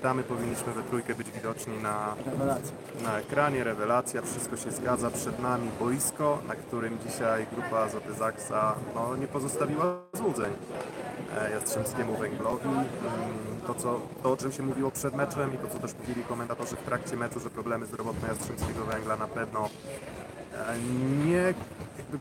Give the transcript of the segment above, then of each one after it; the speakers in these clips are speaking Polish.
Witamy, powinniśmy we trójkę być widoczni na, Rewelacja. na ekranie, rewelacja, wszystko się zgadza, przed nami boisko, na którym dzisiaj grupa Azoty Zaksa no, nie pozostawiła złudzeń e, Jastrzębskiemu Węglowi. Mm, To, co, to, o czym się mówiło przed meczem i to, co też mówili komentatorzy w trakcie meczu, że problemy zdrowotne Jastrzębskiego Węgla na pewno e, nie jakby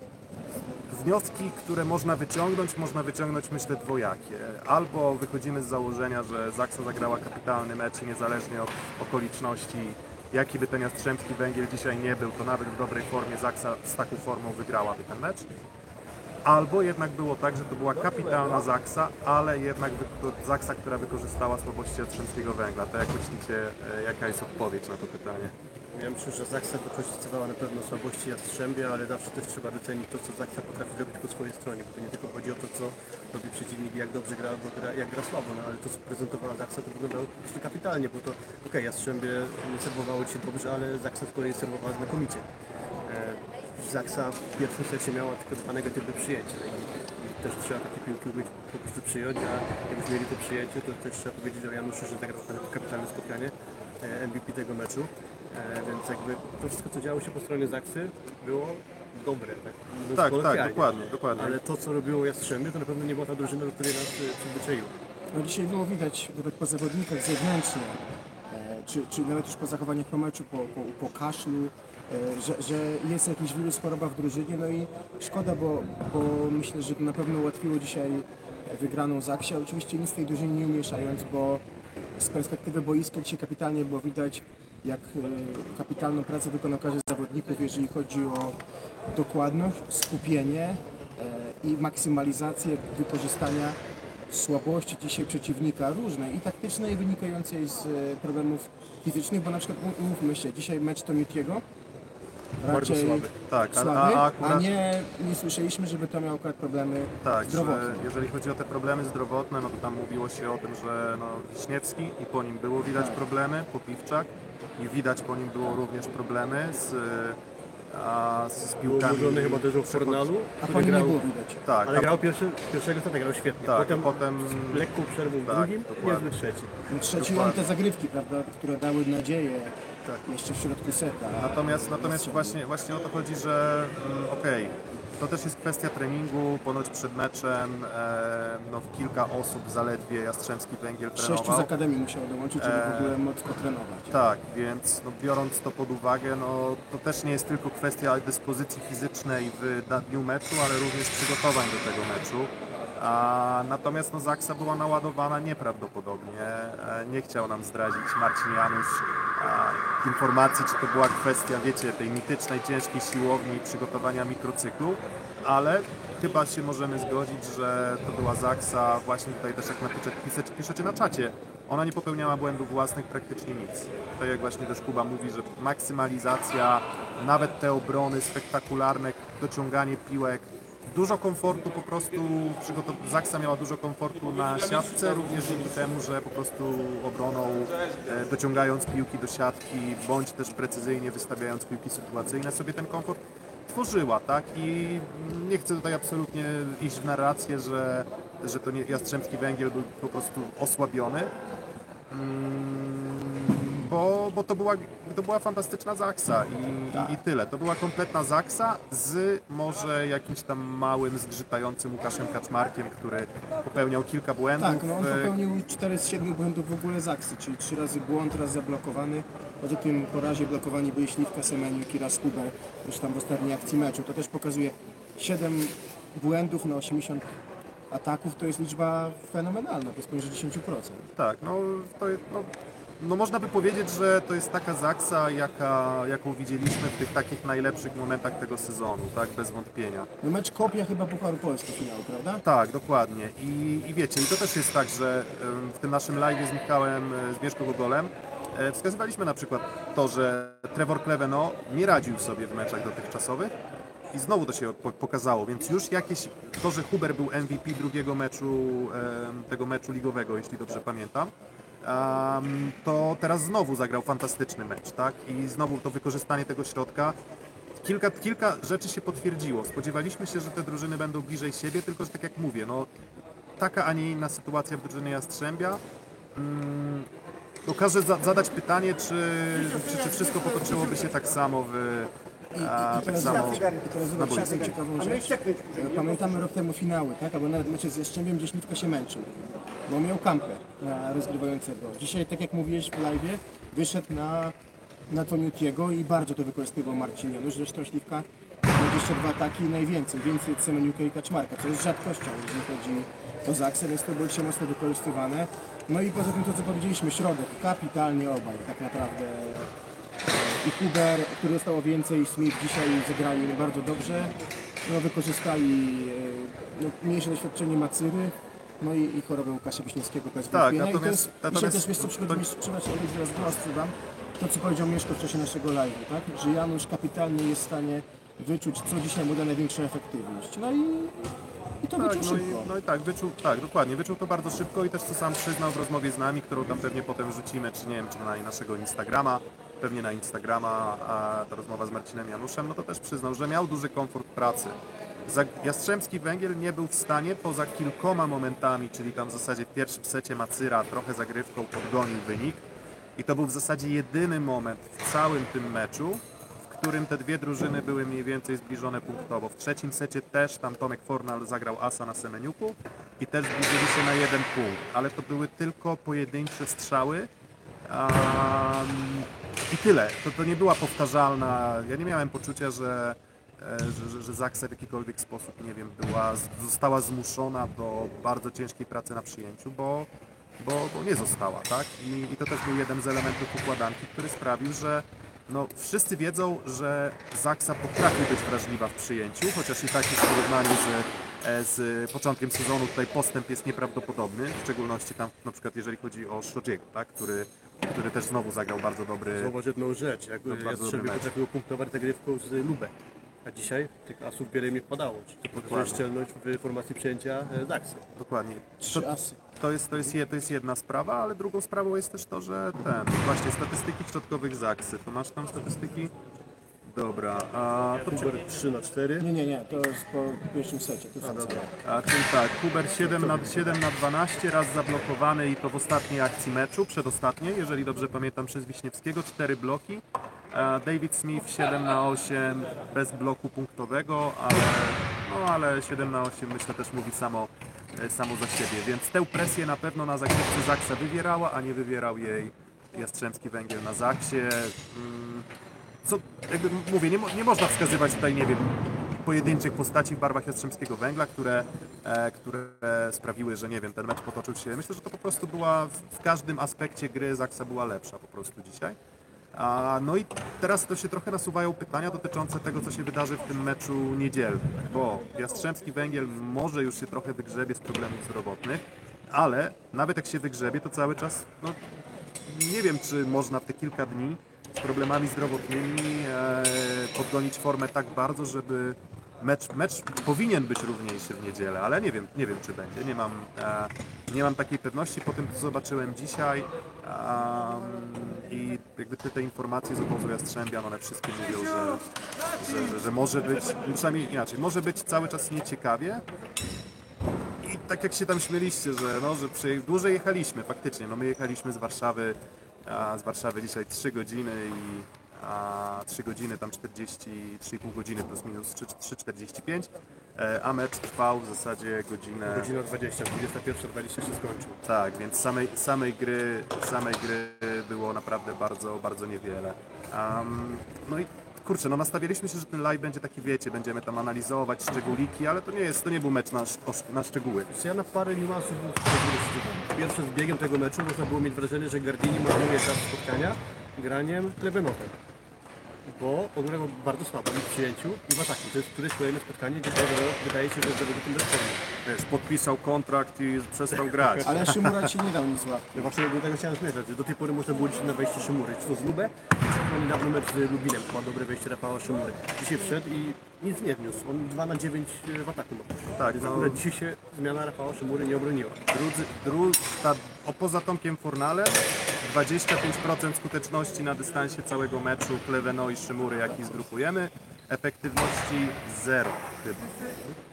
Wnioski, które można wyciągnąć, można wyciągnąć myślę dwojakie. Albo wychodzimy z założenia, że Zaksa zagrała kapitalny mecz i niezależnie od okoliczności, jaki by ten Jastrzębski Węgiel dzisiaj nie był, to nawet w dobrej formie Zaksa z taką formą wygrałaby ten mecz. Albo jednak było tak, że to była kapitalna Zaksa, ale jednak Zaksa, która wykorzystała słabości Jastrzębskiego Węgla. To jak myślicie, jaka jest odpowiedź na to pytanie? Ja myślę, że Zaksa wykorzystywała na pewno słabości Jastrzębia, ale zawsze też trzeba docenić to, co Zaksa potrafi robić po swojej stronie, bo to nie tylko chodzi o to, co robi przeciwnik, jak dobrze gra, albo gra, jak gra słabo, no ale to, co prezentowała Zaksa, to wyglądało prostu kapitalnie, bo to okej, Jastrzębie nie serwowało się dobrze, ale Zaksa z kolei serwowała znakomicie. E, Zaksa w pierwszym secie miała tylko dwa negatywne przyjęcia i też trzeba takie piłki umieć po prostu przyjąć, a jakbyśmy mieli to przyjęcie, to też trzeba powiedzieć o Januszu, że zagrał kapitalne spotkanie, e, MVP tego meczu. E, więc jakby to wszystko, co działo się po stronie Zaksy, było dobre. Tak, Tak, tak, dokładnie, dokładnie. Ale to, co robiło Jastrzębie, to na pewno nie była ta drużyna, do której nas e, przyzwyczaiła. No dzisiaj było widać nawet po zawodnikach zewnętrznie, e, czy, czy nawet już po zachowaniach po meczu, po, po, po kaszlu, że, że jest jakiś wirus choroba w drużynie, no i szkoda, bo, bo myślę, że to na pewno ułatwiło dzisiaj wygraną Zaksia. Oczywiście nic tej drużynie nie umieszając, bo z perspektywy boiska dzisiaj kapitalnie było widać, jak e, kapitalną pracę wykonał każdy z zawodników, jeżeli chodzi o dokładność, skupienie e, i maksymalizację wykorzystania słabości dzisiaj przeciwnika różnej i taktycznej, i wynikającej z e, problemów fizycznych, bo na przykład um- umówmy się, dzisiaj mecz Tomitiego Bardzo raczej słaby. Tak, a, słaby, a, a a, akurat... nie, nie słyszeliśmy, żeby to miał akurat problemy Tak, że zdrowotne. jeżeli chodzi o te problemy zdrowotne, no to tam mówiło się o tym, że no, Wiśniewski i po nim było widać Tak. problemy, Popiwczak i widać po nim było również problemy z, a, z piłkami. mówione chyba też o Fornalu, A po który nim nie grał, było widać. Tak, ale a, grał pierwszy, pierwszego seta, grał świetnie. tak, potem, potem z lekką przerwą w tak, drugim, dokładnie. niezły trzeci. No, Trzeci on te zagrywki, prawda, które dały nadzieję Tak. jeszcze w środku seta. Natomiast, natomiast właśnie, właśnie o to chodzi, że mm, okej, to też jest kwestia treningu, ponoć przed meczem e, no, kilka osób zaledwie Jastrzębski Węgiel Sześciu z trenował. Akademii musiał dołączyć, żeby w ogóle móc potrenować. Tak, więc no, biorąc to pod uwagę, no, to też nie jest tylko kwestia dyspozycji fizycznej w dniu meczu, ale również przygotowań do tego meczu. A, natomiast no, Zaksa była naładowana nieprawdopodobnie. E, nie chciał nam zdradzić Marcin Janusz informacji, czy to była kwestia, wiecie, tej mitycznej, ciężkiej siłowni i przygotowania mikrocyklu, ale chyba się możemy zgodzić, że to była Zaksa, właśnie tutaj też jak napisze, piszecie, piszecie na czacie, ona nie popełniała błędów własnych praktycznie nic. Tak jak właśnie też Kuba mówi, że maksymalizacja, nawet te obrony spektakularne, dociąganie piłek, dużo komfortu po prostu, Zaksa miała dużo komfortu na siatce, również dzięki temu, że po prostu obroną, e, dociągając piłki do siatki, bądź też precyzyjnie wystawiając piłki sytuacyjne, sobie ten komfort tworzyła, tak? I nie chcę tutaj absolutnie iść w narrację, że, że to nie, Jastrzębski Węgiel był po prostu osłabiony, Mm, bo, to, była, to była fantastyczna Zaksa i, i, i tyle. To była kompletna Zaksa z może jakimś tam małym, zgrzytającym Łukaszem Kaczmarkiem, który popełniał kilka błędów. Tak, no on E, popełnił 4 z 7 błędów w ogóle z akcji, czyli 3 razy błąd, raz zablokowany. Poza tym po razie blokowani byli Śliwka Semeniuk i raz Huber, już tam w ostatniej akcji meczu. To też pokazuje 7 błędów na 80 ataków, to jest liczba fenomenalna, to jest poniżej 10%. Tak, no, to, jest- no, no można by powiedzieć, że to jest taka Zaksa, jaka, jaką widzieliśmy w tych takich najlepszych momentach tego sezonu, tak, bez wątpienia. No mecz kopia chyba Pucharu Polski finału, prawda? Tak, dokładnie. I, I wiecie, i to też jest tak, że w tym naszym live z Michałem, e, z Mieszko Gogolem, e, wskazywaliśmy na przykład to, że Trevor Kleveno nie radził sobie w meczach dotychczasowych i znowu to się po- pokazało, więc już jakieś, to, że Huber był MVP drugiego meczu, tego meczu ligowego, jeśli dobrze pamiętam, to teraz znowu zagrał fantastyczny mecz, tak? I znowu to wykorzystanie tego środka, Kilka, kilka rzeczy się potwierdziło. Spodziewaliśmy się, że te drużyny będą bliżej siebie, tylko że tak jak mówię, no, taka, a nie inna sytuacja w drużynie Jastrzębia. Mm, no każe za, zadać pytanie, czy, czy, czy wszystko potoczyłoby się tak samo w, a, tak samo na boisku. Pamiętamy rok temu finały, tak? Albo nawet mecze z Jastrzębiem, gdzie Śliwka się męczył. Bo miał kampę na rozgrywającego. Dzisiaj, tak jak mówiłeś w live, wyszedł na, na Toniutiego i bardzo to wykorzystywał Marcin Janusz. Zresztą Śliwka 22 ataki i najwięcej, więcej od Semeniuka i Kaczmarka, co jest rzadkością, jeżeli chodzi o Zaksę, więc to było dzisiaj mocno wykorzystywane. No i poza tym to, co powiedzieliśmy, środek, kapitalnie obaj tak naprawdę i Huber, który dostał o więcej, Smith dzisiaj zagrali bardzo dobrze. No, wykorzystali e, no, mniejsze doświadczenie Macyry, no i, i chorobę Łukasza Wiśniewskiego. Jest Tak, wątpienie. I to natomiast- jest, natomiast- dzisiaj też wiesz co przychodzi mi, przepraszam, głos dam, to co powiedział Mieszko w czasie naszego live'u, tak? Że Janusz kapitalnie jest w stanie wyczuć, co dzisiaj mu da największą efektywność. No i, i to Tak, wyczuł no i, szybko. no i tak, wyczuł, tak, dokładnie, wyczuł to bardzo szybko i też co sam przyznał w rozmowie z nami, którą tam pewnie potem wrzucimy, czy nie wiem, czy na naszego Instagrama, pewnie na Instagrama, a ta rozmowa z Marcinem Januszem, no to też przyznał, że miał duży komfort pracy. Jastrzębski Węgiel nie był w stanie poza kilkoma momentami, czyli tam w zasadzie w pierwszym secie Macyra trochę zagrywką podgonił wynik i to był w zasadzie jedyny moment w całym tym meczu, w którym te dwie drużyny były mniej więcej zbliżone punktowo. W trzecim secie też tam Tomek Fornal zagrał asa na Semeniuku i też zbliżyli się na jeden punkt, ale to były tylko pojedyncze strzały. Um, I tyle. To, to nie była powtarzalna. Ja nie miałem poczucia, że, że, że, że Zaksa w jakikolwiek sposób, nie wiem, była, została zmuszona do bardzo ciężkiej pracy na przyjęciu, bo, bo, bo nie została, tak? I, I to też był jeden z elementów układanki, który sprawił, że no, wszyscy wiedzą, że Zaksa potrafi być wrażliwa w przyjęciu, chociaż i tak jest w porównaniu z, e, z początkiem sezonu tutaj postęp jest nieprawdopodobny, w szczególności tam na przykład jeżeli chodzi o Szodziego, tak? który, który też znowu zagrał bardzo dobry, Zauważ jedną rzecz, jak dobry Jastrzębie mecz. potrafiło punktować zagrywką z Lubek. A dzisiaj tych asów wiele nie wpadało. Czy to pokazuje Dokładnie. szczelność w formacji przyjęcia e, Daxy. dokładnie. To, Trzy asy. to, jest, to, jest, je- to jest jedna sprawa, ale drugą sprawą jest też to, że ten, właśnie statystyki środkowych Zaksy. To masz tam statystyki? Dobra, a to Huber 3 na 4. Nie, nie, nie, to jest po pierwszym secie. To jest A, czyli tak, Huber 7 na, 7 na 12, raz zablokowany i to w ostatniej akcji meczu, przedostatniej, jeżeli dobrze pamiętam, przez Wiśniewskiego, 4 bloki. A David Smith 7 na 8 bez bloku punktowego, ale, no, ale 7 na 8 myślę też mówi samo, e, samo za siebie, więc tę presję na pewno na zagrywce Zaksa wywierała, a nie wywierał jej Jastrzębski Węgiel na Zaksie. Mm, co, jakby mówię, nie, mo- nie można wskazywać tutaj, nie wiem, pojedynczych postaci w barwach Jastrzębskiego Węgla, które, e, które sprawiły, że nie wiem, ten mecz potoczył się. Myślę, że to po prostu była w, w każdym aspekcie gry Zaksa była lepsza po prostu dzisiaj. No i teraz to się trochę nasuwają pytania dotyczące tego, co się wydarzy w tym meczu niedzielnym, bo Jastrzębski Węgiel może już się trochę wygrzebie z problemów zdrowotnych, ale nawet jak się wygrzebie, to cały czas no, nie wiem, czy można w te kilka dni z problemami zdrowotnymi e, podgonić formę tak bardzo, żeby mecz, mecz powinien być równiejszy w niedzielę, ale nie wiem, nie wiem czy będzie. Nie mam, e, nie mam takiej pewności po tym, co zobaczyłem dzisiaj. I jakby te, te informacje z obozu Jastrzębia, no one wszystkie mówią, że, że, że, że może być, przynajmniej inaczej, może być cały czas nieciekawie, i tak jak się tam śmieliście, że, no, że przy, dłużej jechaliśmy, faktycznie. No, my jechaliśmy z Warszawy, a, z Warszawy dzisiaj 3 godziny i a, 3 godziny, tam 40, 3,5 godziny plus minus 3 3,45, e, a mecz trwał w zasadzie godzinę. Godzina 20, 21.20 się skończył. Tak, więc samej, samej, gry, samej gry było naprawdę bardzo, bardzo niewiele. Am, no i kurczę, no nastawialiśmy się, że ten live będzie taki, wiecie, będziemy tam analizować szczególiki, ale to nie jest, to nie był mecz na, na szczegóły. Ja na parę niuansów. Pierwsze z biegiem tego meczu można było mieć wrażenie, że Gardini marnuje czas spotkania graniem Klebenowem. Bo on grał bardzo słabo i w przyjęciu i w ataku. To jest któreś kolejne spotkanie, gdzie wydaje się, że jest zawodnikiem bez formy. Wiesz, podpisał kontrakt i przestał grać. Ale Szymura ci nie dał nic łatwiej. Ja właśnie do tego chciałem zmierzać, że do tej pory można było liczyć na wejście Szymury. Czy to z Lubę, czy to niedawno mecz z Lubinem, chyba dobre wejście Rafała Szymury. Dzisiaj wszedł i nic nie wniósł. On 2 na 9 w ataku ma. Tak, Więc no. akurat dzisiaj się zmiana Rafała Szymury nie obroniła. Drudzy, dru, ta, o, poza Tomkiem Fornalem 25% skuteczności na dystansie całego meczu Kleveno i Szymury, jaki zgrupujemy. Efektywności 0 chyba.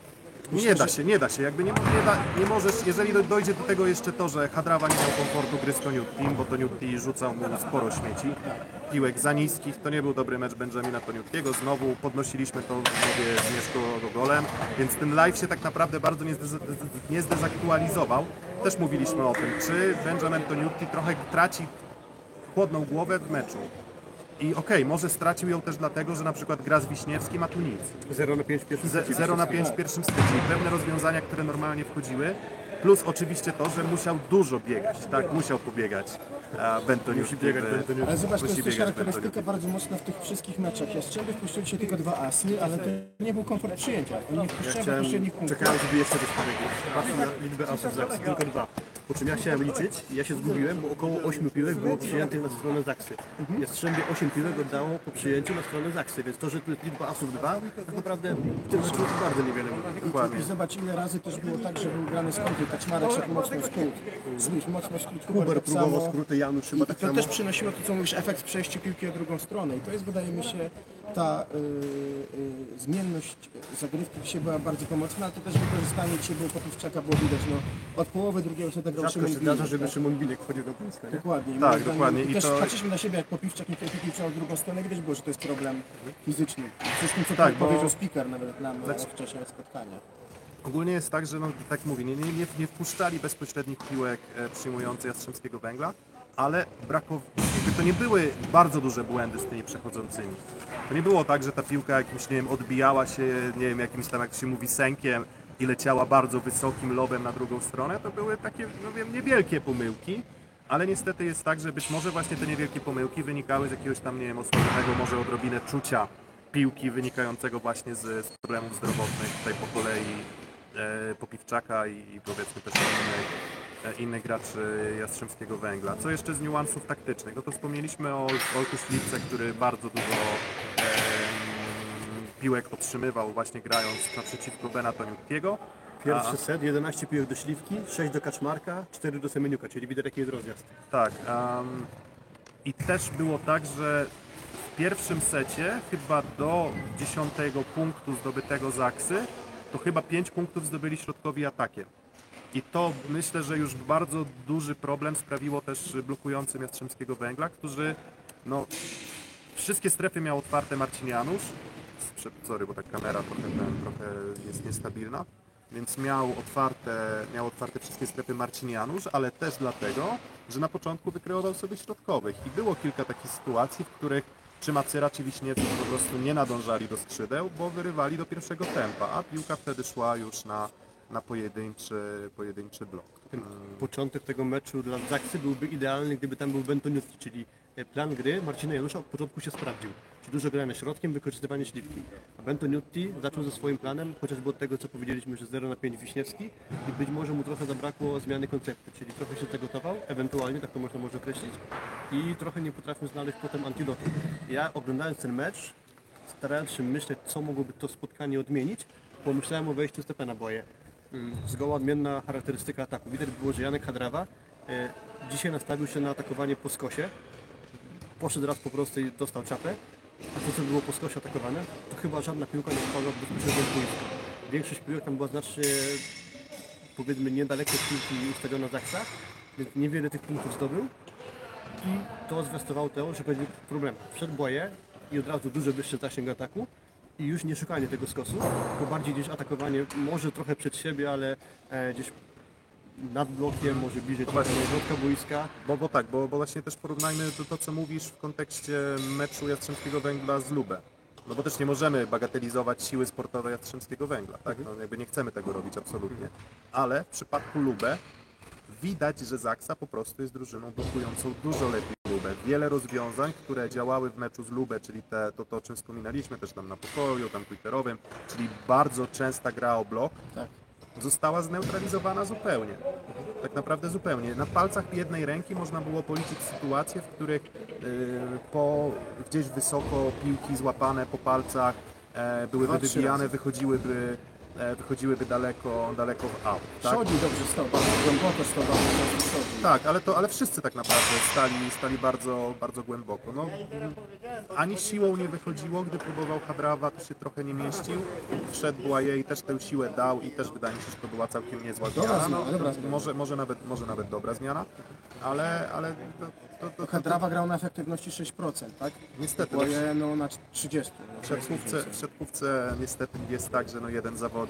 Myślę, Nie da się, nie da się. Jakby nie, nie, da, nie możesz, jeżeli do- dojdzie do tego jeszcze to, że Hadrawa nie miał komfortu gry z Toniutti, bo Toniutti rzucał mu sporo śmieci, piłek za niskich, to nie był dobry mecz Benjamina Toniuttiego. Znowu podnosiliśmy to mówię, z Mieszko go golem, więc ten live się tak naprawdę bardzo nie, zdez, nie zdezaktualizował. Też mówiliśmy o tym, czy Benjamin Toniutti trochę traci chłodną głowę w meczu. I okej, może stracił ją też dlatego, że na przykład gra z Wiśniewskim, a tu nic. 0 na 5 w pierwszym Ze- secie. 0 na 5 w pierwszym styczniu. Pewne rozwiązania, które normalnie wchodziły. Plus oczywiście to, że musiał dużo biegać. Tak, musiał pobiegać. A Bentoniutti. Musi biegać. Ale zobacz, to jest też charakterystyka bardzo mocna w tych wszystkich meczach. Jastrzębie wpuścili się tylko dwa asy, ale to nie był komfort przyjęcia. Oni nie chciałem, bezpośrednich punktów. czekałem, żeby jeszcze coś powiedzieć. Patrzę na liczbę asów tylko dwa. Po czym ja chciałem liczyć i ja się zgubiłem, bo około 8 piłek było przyjętych na stronę Zaksy. Jastrzębie 8 piłek oddało po przyjęciu na stronę Zaksy, więc to, że tu jest liczba asów 2, tak naprawdę w tym meczu bardzo niewiele mówi. I zobacz, ile razy też było tak, że był grany skróty. Kaczmarek szedł mocno skrót. Zbyś mocno skrót. Huber tak próbował skróty, Janusz chyba tak to samo. też przynosiło to, co mówisz, efekt przejścia piłki na drugą stronę. I to jest, wydaje mi się, ta y, y, zmienność zagrywki dzisiaj była bardzo pomocna, to też wykorzystanie dzisiaj było Popówczaka, było widać, no, od połowy drugiego seta grał Rzadko Szymon się zdarza, Gwizdek, żeby tak? Szymon Binek wchodził do Polska, nie? Dokładnie. Tak, Moim zdaniem- dokładnie. I też to- patrzyliśmy na siebie, jak Popiwczak nie trafił piłkę w drugą stronę, widać było, że to jest problem fizyczny. Zresztą co Tak, tak, bo- powiedział speaker nawet nam Znaczy- w czasie spotkania. Ogólnie jest tak, że no, tak mówię, nie, nie, nie, nie wpuszczali bezpośrednich piłek e, przyjmujących Jastrzębskiego Węgla, ale brakowało, to nie były bardzo duże błędy z tymi przechodzącymi. To nie było tak, że ta piłka jakimś, nie wiem, odbijała się, nie wiem, jakimś tam, jak się mówi, sękiem i leciała bardzo wysokim lobem na drugą stronę. To były takie, no wiem, niewielkie pomyłki, ale niestety jest tak, że być może właśnie te niewielkie pomyłki wynikały z jakiegoś tam, nie wiem, osłabionego może odrobinę czucia piłki wynikającego właśnie z, z problemów zdrowotnych tutaj po kolei Popiwczaka i, i powiedzmy też innych, e, innych graczy Jastrzębskiego Węgla. Co jeszcze z niuansów taktycznych? No to wspomnieliśmy o Olku Śliwce, który bardzo dużo em, piłek otrzymywał właśnie grając naprzeciwko Bena Toniuttiego. Pierwszy set, 11 piłek do Śliwki, 6 do Kaczmarka, 4 do Semeniuka, czyli widać jaki jest rozjazd. Tak. em, I też było tak, że w pierwszym secie chyba do 10 punktu zdobytego z Aksy, to chyba 5 punktów zdobyli środkowi atakiem. I to myślę, że już bardzo duży problem sprawiło też blokującym Jastrzębskiego Węgla, którzy no, wszystkie strefy miał otwarte Marcin Janusz. Sorry, bo ta kamera trochę, trochę jest niestabilna. Więc miał otwarte, miał otwarte wszystkie strefy Marcin Janusz, ale też dlatego, że na początku wykreował sobie środkowych. I było kilka takich sytuacji, w których czy Macyra, czy Wiśniewski po prostu nie nadążali do skrzydeł, bo wyrywali do pierwszego tempa, a piłka wtedy szła już na, na pojedynczy, pojedynczy blok. Ten początek tego meczu dla Zaksy byłby idealny, gdyby tam był Bentoniucki, czyli plan gry Marcina Janusza od początku się sprawdził. Czyli dużo grania środkiem, wykorzystywanie śliwki. A Bentoniutti zaczął ze swoim planem, chociażby od tego, co powiedzieliśmy, że 0 na 5 Wiśniewski i być może mu trochę zabrakło zmiany konceptu, czyli trochę się zagotował, ewentualnie, tak to można może określić, i trochę nie potrafił znaleźć potem antidotu. Ja oglądając ten mecz, starając się myśleć, co mogłoby to spotkanie odmienić, pomyślałem o wejściu Stepana Boje. Mm, Zgoła odmienna charakterystyka ataku. Widać było, że Janek Hadrawa e, dzisiaj nastawił się na atakowanie po skosie. Poszedł raz po prostu i dostał czapę. A to, co było po skosie atakowane, to chyba żadna piłka nie spadła bezpośrednio z boiska. Większość piłek tam była znacznie, powiedzmy, niedaleko od piłki ustawiona Zaksa, więc niewiele tych punktów zdobył. I to zwiastowało to, że będzie problem. Wszedł boje i od razu dużo wyższy zasięg ataku i już nie szukanie tego skosu, tylko bardziej gdzieś atakowanie, może trochę przed siebie, ale e, gdzieś nad blokiem, może bliżej trochę do środka boiska. Bo, bo tak, bo, bo właśnie też porównajmy to, to, co mówisz w kontekście meczu Jastrzębskiego Węgla z Lubę. No bo też nie możemy bagatelizować siły sportowej Jastrzębskiego Węgla, tak? No jakby nie chcemy tego robić absolutnie. Ale w przypadku Lubę widać, że Zaksa po prostu jest drużyną blokującą dużo lepiej Lubę. Wiele rozwiązań, które działały w meczu z Lubę, czyli te, to, to o czym wspominaliśmy też tam na pokoju, tam twitterowym, czyli bardzo częsta gra o blok, Tak. Została zneutralizowana zupełnie. Tak naprawdę zupełnie. Na palcach jednej ręki można było policzyć sytuacje, w których yy, po gdzieś wysoko piłki złapane po palcach e, były wybijane, wychodziłyby wychodziłyby daleko, daleko w out. Tak? Szodzi dobrze bardzo głęboko szodzi. Tak, ale, to, ale wszyscy tak naprawdę stali, stali bardzo, bardzo głęboko. No, ani siłą nie wychodziło, gdy próbował Hadrawa, to się trochę nie mieścił. Wszedł Błaje i też tę siłę dał i też wydaje mi się, że to była całkiem niezła Dobra zmiana. No, może, może, nawet, może nawet dobra zmiana, ale, ale to, to, to, to, Hadrawa grał na efektywności 6%, tak? Niestety, Boje no na 30. No, W siatkówce, w siatkówce niestety jest tak, że no jeden zawodnik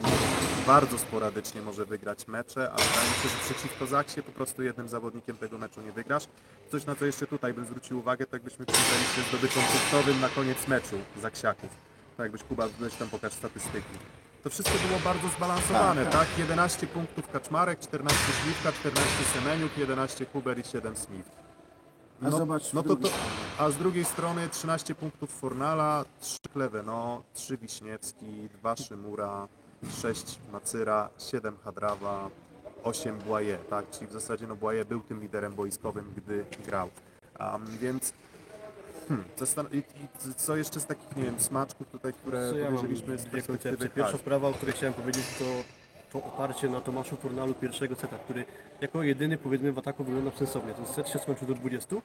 bardzo sporadycznie może wygrać mecze, ale wydaje mi się, że przeciwko Zaksie po prostu jednym zawodnikiem tego meczu nie wygrasz. Coś na co jeszcze tutaj bym zwrócił uwagę, to jakbyśmy przyjrzeli się zdobyczom punktowym na koniec meczu Zaksiaków. Tak jakbyś Kuba, weź tam pokaż statystyki. To wszystko było bardzo zbalansowane, Tak, tak? 11 punktów Kaczmarek, 14 Śliwka, 14 Semeniuk, 11 Huber i 7 Smith. A zobacz no to, to, a z drugiej strony 13 punktów Fornala, 3 Kleweno, 3 Wiśniewski, 2 Szymura, 6 Macyra, 7 Hadrawa, 8 Błaje, tak? Czyli w zasadzie no Błaje był tym liderem boiskowym, gdy grał. Um, więc hmm, co jeszcze z takich, nie wiem, smaczków tutaj, które Co ja powiedzieliśmy z perspektywy. Pierwsza sprawa, o której chciałem powiedzieć, to, to oparcie na Tomaszu Fornalu pierwszego seta, który jako jedyny powiedzmy w ataku wyglądał sensownie. Ten set się skończył do 20.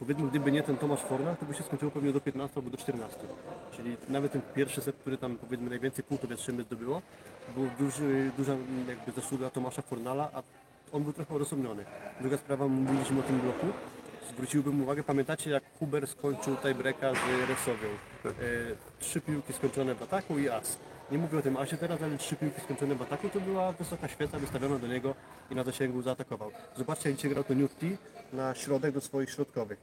Powiedzmy, gdyby nie ten Tomasz Fornal, to by się skończyło pewnie do 15 albo do 14. Czyli nawet ten pierwszy set, który tam powiedzmy najwięcej punktów Jastrzębie zdobyło, był duży, duża jakby zasługa Tomasza Fornala, a on był trochę odosobniony. Druga sprawa, mówiliśmy o tym bloku. Zwróciłbym uwagę, pamiętacie jak Huber skończył tiebreaka z Resowią? E, trzy piłki skończone w ataku i as. Nie mówię o tym asie teraz, ale trzy piłki skończone w ataku to była wysoka świeca wystawiona do niego i na zasięgu zaatakował. Zobaczcie jak dzisiaj grał to Newty na środek do swoich środkowych.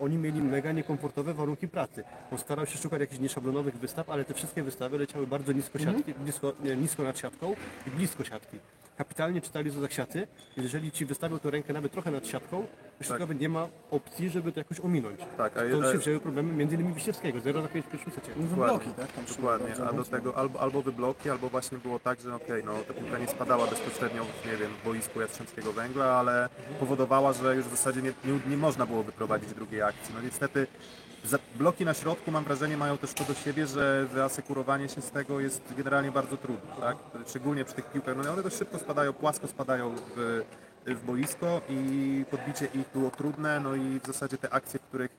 Oni mieli mega niekomfortowe warunki pracy. On starał się szukać jakichś nieszablonowych wystaw, ale te wszystkie wystawy leciały bardzo nisko, siatki, blisko, nie, nisko nad siatką i blisko siatki. Kapitalnie czytali to zaksiaty. Jeżeli ci wystawił tę rękę nawet trochę nad siatką, to środkowy nie ma opcji, żeby to jakoś ominąć. Tak, a To je- już się wzięły problemy między innymi Wiśniewskiego, 0 na 5 w pierwszym secie. No, bloki, tak? Tam Dokładnie, a do tego albo, albo wybloki, albo właśnie było tak, że okej, no ta piłka nie spadała bezpośrednio, nie wiem, w boisku Jastrzębskiego Węgla, ale powodowała, że już w zasadzie nie, nie, nie można było wyprowadzić drugiej akcji. No niestety za, bloki na środku mam wrażenie mają też to do siebie, że wyasekurowanie się z tego jest generalnie bardzo trudne, tak? Szczególnie przy tych piłkach, no one dość szybko spadają, płasko spadają w, w boisko i podbicie ich było trudne, no i w zasadzie te akcje, w których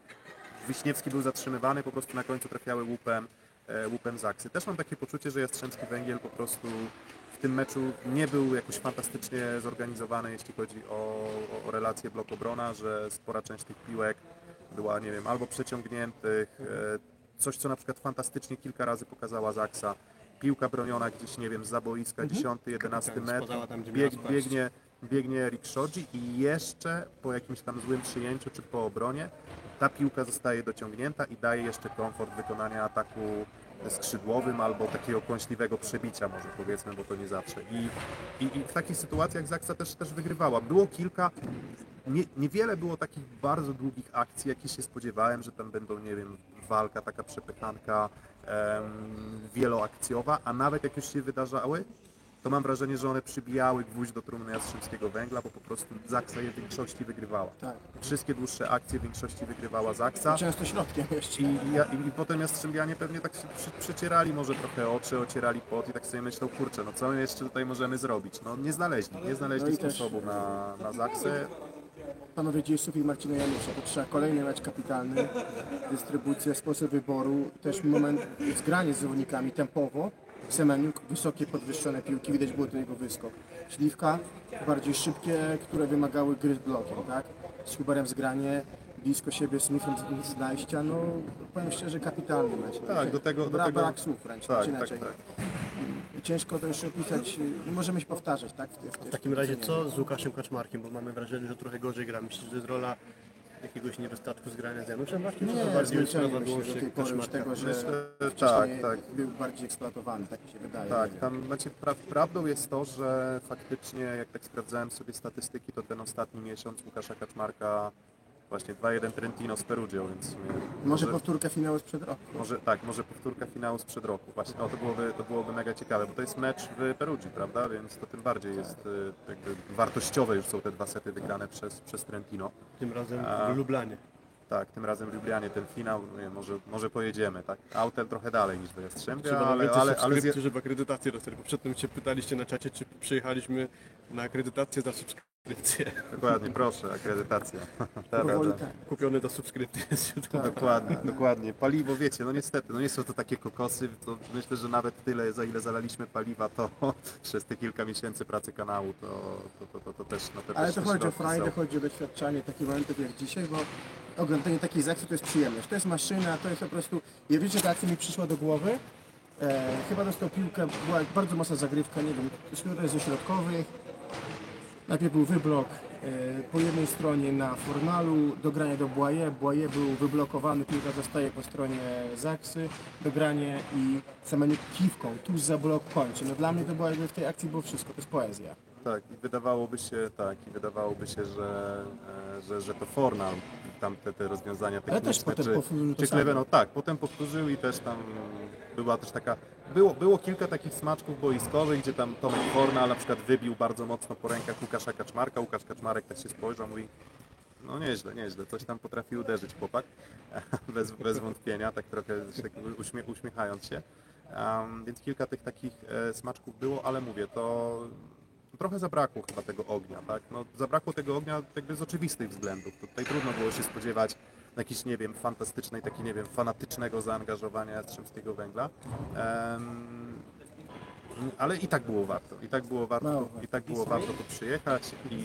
Wiśniewski był zatrzymywany, po prostu na końcu trafiały łupem, e, łupem Zaksy. Też mam takie poczucie, że Jastrzębski Węgiel po prostu w tym meczu nie był jakoś fantastycznie zorganizowany, jeśli chodzi o, o, o relację blok-obrona, że spora część tych piłek była, nie wiem, albo przeciągniętych, e, coś co na przykład fantastycznie kilka razy pokazała Zaksa. Piłka broniona gdzieś, nie wiem, za boiska, 10, 11 Tak, metr, bieg, biegnie, biegnie Rick Shodzi i jeszcze po jakimś tam złym przyjęciu czy po obronie ta piłka zostaje dociągnięta i daje jeszcze komfort wykonania ataku skrzydłowym albo takiego kąśliwego przebicia może powiedzmy, bo to nie zawsze. I, i, i w takich sytuacjach Zaksa też, też wygrywała. Było kilka, nie, niewiele było takich bardzo długich akcji, jakie się spodziewałem, że tam będą, nie wiem, walka, taka przepychanka em, wieloakcjowa, a nawet jak już się wydarzały, to mam wrażenie, że one przybijały gwóźdź do trumny Jastrzębskiego Węgla, bo po prostu Zaksa je w większości wygrywała. Tak. Wszystkie dłuższe akcje w większości wygrywała Zaksa. Często środkiem jeszcze. I, i, i potem Jastrzębianie pewnie tak się przy, przecierali może trochę oczy, ocierali pot i tak sobie myślą, kurczę, no co my jeszcze tutaj możemy zrobić? No nie znaleźli, nie znaleźli No i też- sposobu na, na Zaksę. Panowie Dziejsów i Marcina Janusza. To trzeba kolejny mecz kapitalny, dystrybucja, sposób wyboru, też moment zgranie z zawodnikami tempowo. Semeniuk, wysokie, podwyższone piłki, widać było ten jego wyskok. Śliwka, bardziej szybkie, które wymagały gry z blokiem, tak? Z Huberem zgranie, blisko siebie, z- z najścia, no powiem szczerze, kapitalny mecz. Tak, do tego- do tego- Brak słów wręcz, Tak, tak, tak. Ciężko to jeszcze opisać, nie możemy się powtarzać, tak? W, w, W takim razie co z Łukaszem Kaczmarkiem, bo mamy wrażenie, że trochę gorzej gra. Myślisz, że to jest rola jakiegoś niedostatku zgrania z Januszem właśnie? czy to bardziej zmęczenie sprawa wyłącznie tej pory już Kaczmarka? tego, że Myślę, tak, tak. był bardziej eksploatowany, tak mi się wydaje. Tak, tam znaczy, pra, prawdą jest to, że faktycznie jak tak sprawdzałem sobie statystyki, to ten ostatni miesiąc Łukasza Kaczmarka właśnie 2-1 Trentino z Perugią, więc w sumie Może powtórkę finału sprzed roku. Może tak, może powtórka finału sprzed roku. Właśnie, o, to byłoby, to byłoby mega ciekawe, bo to jest mecz w Perugii, prawda? Więc to tym bardziej jest y, jakby wartościowe już są te dwa sety wygrane przez, przez Trentino. Tym razem A- w Lublanie. Tak, tym razem w Lublianie ten finał, no nie, może, może pojedziemy, tak. Autem trochę dalej niż do Jastrzębia, Trzeba ale, ale, ale, żeby akredytację dostać, bo przedtem się pytaliście na czacie, czy przyjechaliśmy na akredytację za subskrypcję. Dokładnie, proszę, akredytacja. Tak, Powoli tak. tak. Kupiony subskrypcję z YouTube. Dokładnie, dokładnie. Paliwo, wiecie, no niestety, no nie są to takie kokosy, to myślę, że nawet tyle, za ile zalaliśmy paliwa, to przez te kilka miesięcy pracy kanału, to, to, to, to, to też no to Ale to chodzi o frajdę, są. chodzi o doświadczanie takich momentów jak dzisiaj, bo oglądanie takiej akcji to jest przyjemność. To jest maszyna, to jest po prostu... Ja wiecie, ta akcja mi przyszła do głowy. E, chyba dostał piłkę, była bardzo mocna zagrywka, nie wiem, skrót ze środkowych. Najpierw był wyblok e, po jednej stronie na Fornalu, dogranie do Błaje. Błaje był wyblokowany, piłka zostaje po stronie Zaksy, dogranie i Semeniuk kiwką, tuż za blok kończy. No dla mnie to było jakby w tej akcji było wszystko, to jest poezja. Tak, i wydawałoby się, tak, i wydawałoby się, że, e, że, że to Fornal, tam te, te rozwiązania Ale też techniczne, potem czy, powtórzył czy no tak, potem powtórzył i też tam była też taka, było, było kilka takich smaczków boiskowych, gdzie tam Tomek Fornal na przykład wybił bardzo mocno po rękach Łukasza Kaczmarka, Łukasz Kaczmarek też się spojrzał, mówi, no nieźle, nieźle, coś tam potrafi uderzyć chłopak, bez, bez wątpienia, tak trochę tak uśmie, uśmiechając się. Um, więc kilka tych takich e, smaczków było, ale mówię, to trochę zabrakło chyba tego ognia, tak? No, zabrakło tego ognia jakby z oczywistych względów. Tutaj trudno było się spodziewać jakiejś, nie wiem, fantastycznej, takiej, nie wiem, fanatycznego zaangażowania Jastrzębskiego Węgla. Ale i tak było warto, i tak było warto, No, i tak było warto tu przyjechać i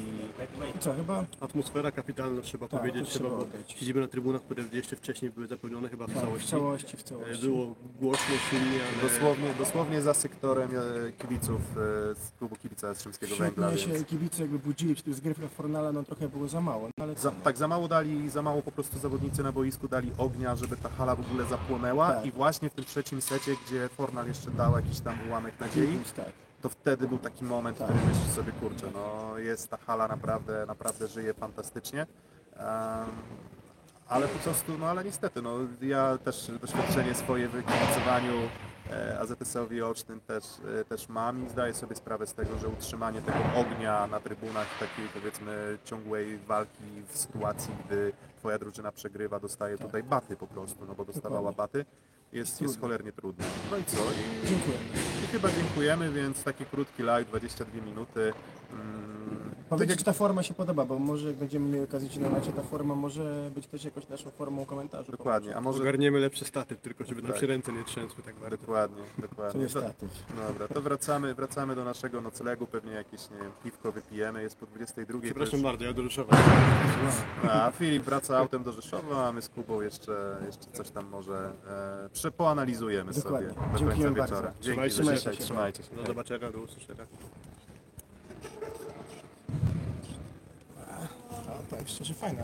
I co, chyba Atmosfera kapitalna, trzeba Tak, powiedzieć. to Trzeba, trzeba bo oddać. siedzimy na trybunach, które jeszcze wcześniej były zapełnione chyba w tak, w całości. całości, w E, całości. Było głośno, szumnie, ale dosłownie, dosłownie za sektorem e, kibiców e, z klubu kibica Jastrzębskiego Węgla, Świetnie więc... się kibice jakby budzili przy tych zgrywkach Fornala, no trochę było za mało, no ale Za, co, no. tak, za mało dali, za mało po prostu zawodnicy na boisku dali ognia, żeby ta hala w ogóle zapłonęła Tak. i właśnie w tym trzecim secie, gdzie Fornal jeszcze dał jakiś tam ułamek nadziei, tak. to wtedy był taki moment, w Tak. którym myślisz sobie, kurczę, no jest ta hala naprawdę, naprawdę żyje fantastycznie. Em, ale po prostu, no ale niestety, no ja też doświadczenie swoje w kibicowaniu e, AZS-owi ocznym też, e, też mam i zdaję sobie sprawę z tego, że utrzymanie tego ognia na trybunach, takiej powiedzmy ciągłej walki w sytuacji, gdy twoja drużyna przegrywa, dostaje tutaj baty po prostu, no bo dostawała baty, jest, jest cholernie trudne. No i co? I, Dziękuję. i chyba dziękujemy, więc taki krótki live, 22 minuty. Mm, Powiedzcie, czy ta forma się podoba, bo może jak będziemy mieli okazję ci nagrać, ta forma może być też jakoś naszą formą komentarzu. Dokładnie, a może... ogarniemy lepszy statyw, tylko żeby nam Tak. się ręce nie trzęsły tak bardzo. Dokładnie, To dokładnie. jest To- statyw. Dobra, to wracamy, wracamy do naszego noclegu, pewnie jakieś, nie wiem, piwko wypijemy, jest po 22. to Przepraszam już- bardzo, ja do Rzeszowa. A Filip wraca autem do Rzeszowa, a my z Kubą jeszcze, jeszcze coś tam może e, prze, poanalizujemy Dokładnie. sobie do końca Dziękujemy wieczora. bardzo. Dzięki, Trzymajcie że się. trzymajcie się. Do zobaczenia, do usłyszenia. Tak, szczerze fajna.